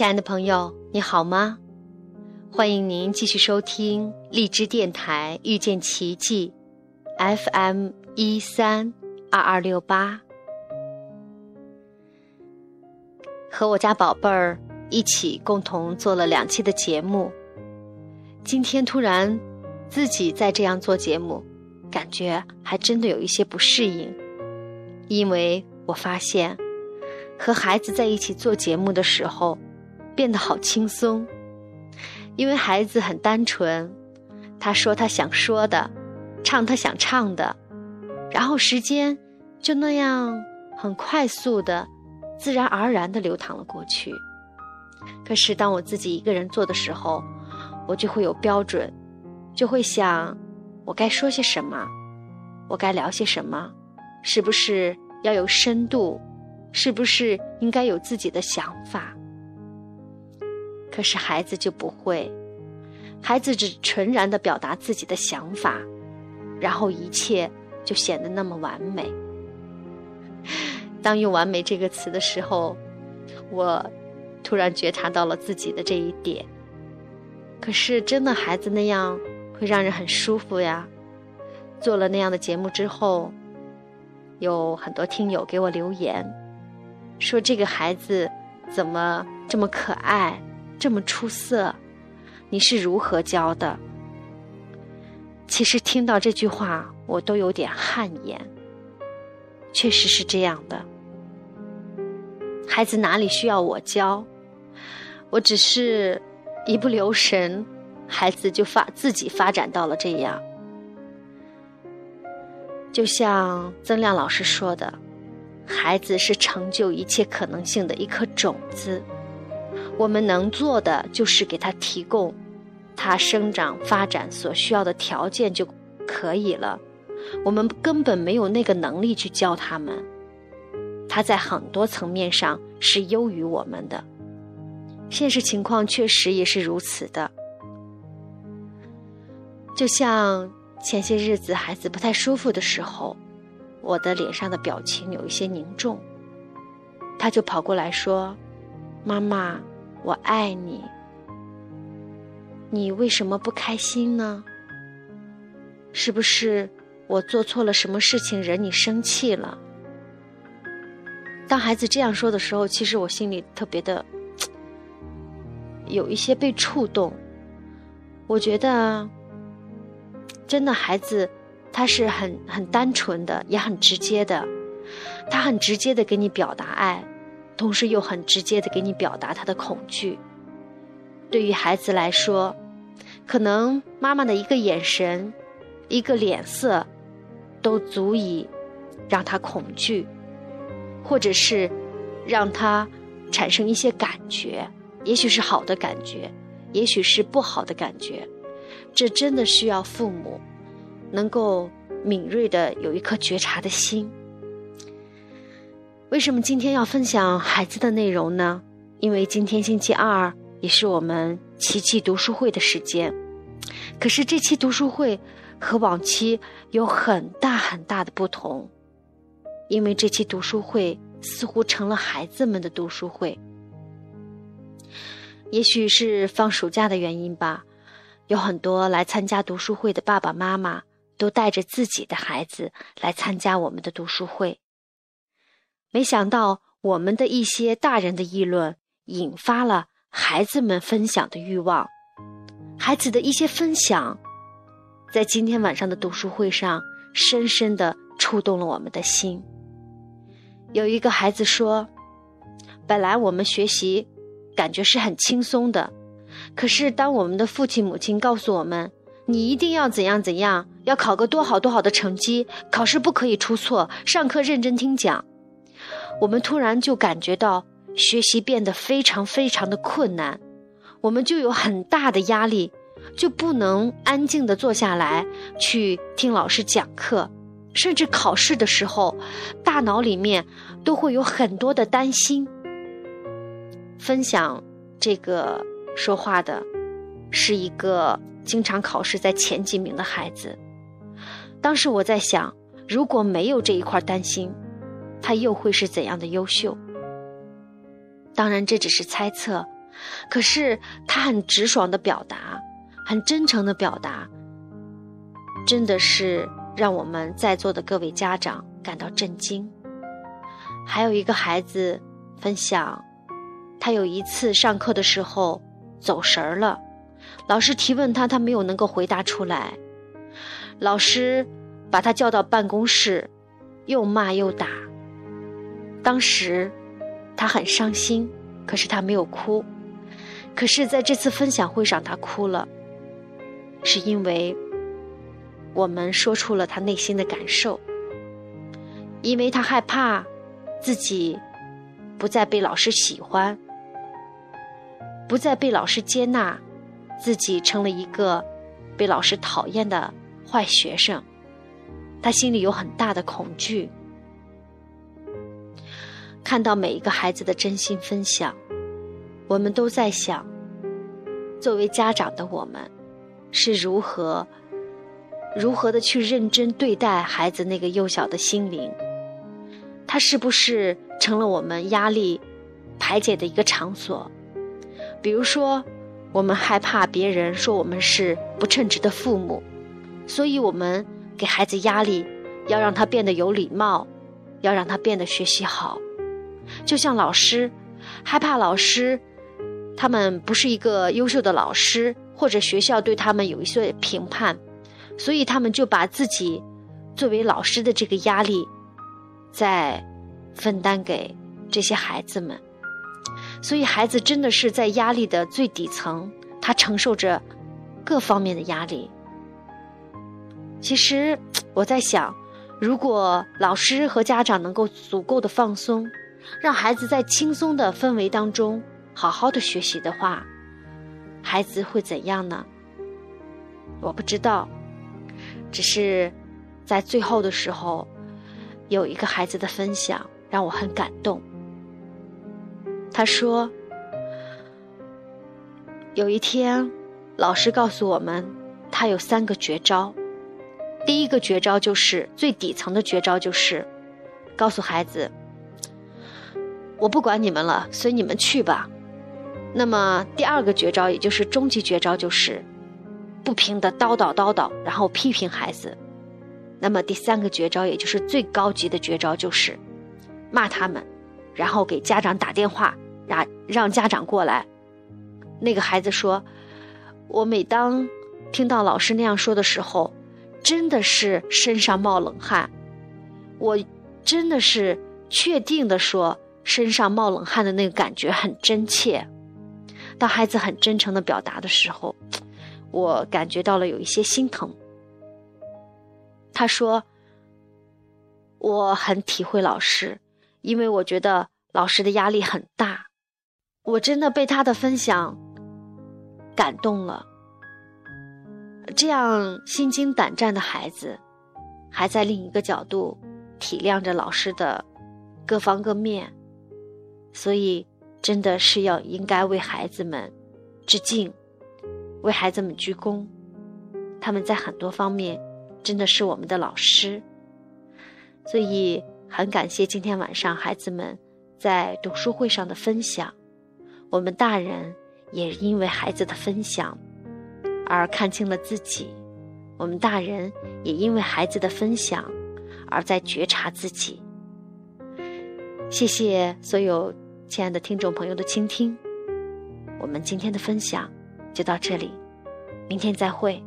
亲爱的朋友，你好吗？欢迎您继续收听荔枝电台遇见奇迹，FM 一三二二六八，和我家宝贝儿一起共同做了两期的节目。今天突然自己在这样做节目，感觉还真的有一些不适应，因为我发现和孩子在一起做节目的时候。变得好轻松，因为孩子很单纯，他说他想说的，唱他想唱的，然后时间就那样很快速的、自然而然的流淌了过去。可是当我自己一个人做的时候，我就会有标准，就会想我该说些什么，我该聊些什么，是不是要有深度，是不是应该有自己的想法。可是孩子就不会，孩子只纯然的表达自己的想法，然后一切就显得那么完美。当用“完美”这个词的时候，我突然觉察到了自己的这一点。可是真的孩子那样会让人很舒服呀。做了那样的节目之后，有很多听友给我留言，说这个孩子怎么这么可爱。这么出色，你是如何教的？其实听到这句话，我都有点汗颜。确实是这样的，孩子哪里需要我教？我只是一不留神，孩子就发自己发展到了这样。就像曾亮老师说的，孩子是成就一切可能性的一颗种子。我们能做的就是给他提供他生长发展所需要的条件就可以了。我们根本没有那个能力去教他们。他在很多层面上是优于我们的。现实情况确实也是如此的。就像前些日子孩子不太舒服的时候，我的脸上的表情有一些凝重，他就跑过来说：“妈妈。”我爱你，你为什么不开心呢？是不是我做错了什么事情惹你生气了？当孩子这样说的时候，其实我心里特别的有一些被触动。我觉得，真的孩子他是很很单纯的，也很直接的，他很直接的给你表达爱。同时又很直接的给你表达他的恐惧。对于孩子来说，可能妈妈的一个眼神、一个脸色，都足以让他恐惧，或者是让他产生一些感觉，也许是好的感觉，也许是不好的感觉。这真的需要父母能够敏锐的有一颗觉察的心。为什么今天要分享孩子的内容呢？因为今天星期二也是我们奇迹读书会的时间。可是这期读书会和往期有很大很大的不同，因为这期读书会似乎成了孩子们的读书会。也许是放暑假的原因吧，有很多来参加读书会的爸爸妈妈都带着自己的孩子来参加我们的读书会。没想到我们的一些大人的议论，引发了孩子们分享的欲望。孩子的一些分享，在今天晚上的读书会上，深深的触动了我们的心。有一个孩子说：“本来我们学习感觉是很轻松的，可是当我们的父亲母亲告诉我们，你一定要怎样怎样，要考个多好多好的成绩，考试不可以出错，上课认真听讲。”我们突然就感觉到学习变得非常非常的困难，我们就有很大的压力，就不能安静的坐下来去听老师讲课，甚至考试的时候，大脑里面都会有很多的担心。分享这个说话的，是一个经常考试在前几名的孩子。当时我在想，如果没有这一块担心。他又会是怎样的优秀？当然，这只是猜测，可是他很直爽的表达，很真诚的表达，真的是让我们在座的各位家长感到震惊。还有一个孩子分享，他有一次上课的时候走神儿了，老师提问他，他没有能够回答出来，老师把他叫到办公室，又骂又打。当时他很伤心，可是他没有哭。可是在这次分享会上，他哭了，是因为我们说出了他内心的感受，因为他害怕自己不再被老师喜欢，不再被老师接纳，自己成了一个被老师讨厌的坏学生，他心里有很大的恐惧。看到每一个孩子的真心分享，我们都在想：作为家长的我们，是如何如何的去认真对待孩子那个幼小的心灵？他是不是成了我们压力排解的一个场所？比如说，我们害怕别人说我们是不称职的父母，所以我们给孩子压力，要让他变得有礼貌，要让他变得学习好。就像老师，害怕老师，他们不是一个优秀的老师，或者学校对他们有一些评判，所以他们就把自己作为老师的这个压力，在分担给这些孩子们。所以孩子真的是在压力的最底层，他承受着各方面的压力。其实我在想，如果老师和家长能够足够的放松。让孩子在轻松的氛围当中好好的学习的话，孩子会怎样呢？我不知道，只是在最后的时候，有一个孩子的分享让我很感动。他说，有一天，老师告诉我们，他有三个绝招。第一个绝招就是最底层的绝招，就是告诉孩子。我不管你们了，随你们去吧。那么第二个绝招，也就是终极绝招，就是不停的叨叨叨叨，然后批评孩子。那么第三个绝招，也就是最高级的绝招，就是骂他们，然后给家长打电话，让让家长过来。那个孩子说：“我每当听到老师那样说的时候，真的是身上冒冷汗。我真的是确定的说。”身上冒冷汗的那个感觉很真切。当孩子很真诚的表达的时候，我感觉到了有一些心疼。他说：“我很体会老师，因为我觉得老师的压力很大。我真的被他的分享感动了。这样心惊胆战的孩子，还在另一个角度体谅着老师的各方各面。”所以，真的是要应该为孩子们致敬，为孩子们鞠躬。他们在很多方面真的是我们的老师。所以，很感谢今天晚上孩子们在读书会上的分享。我们大人也因为孩子的分享而看清了自己，我们大人也因为孩子的分享而在觉察自己。谢谢所有亲爱的听众朋友的倾听，我们今天的分享就到这里，明天再会。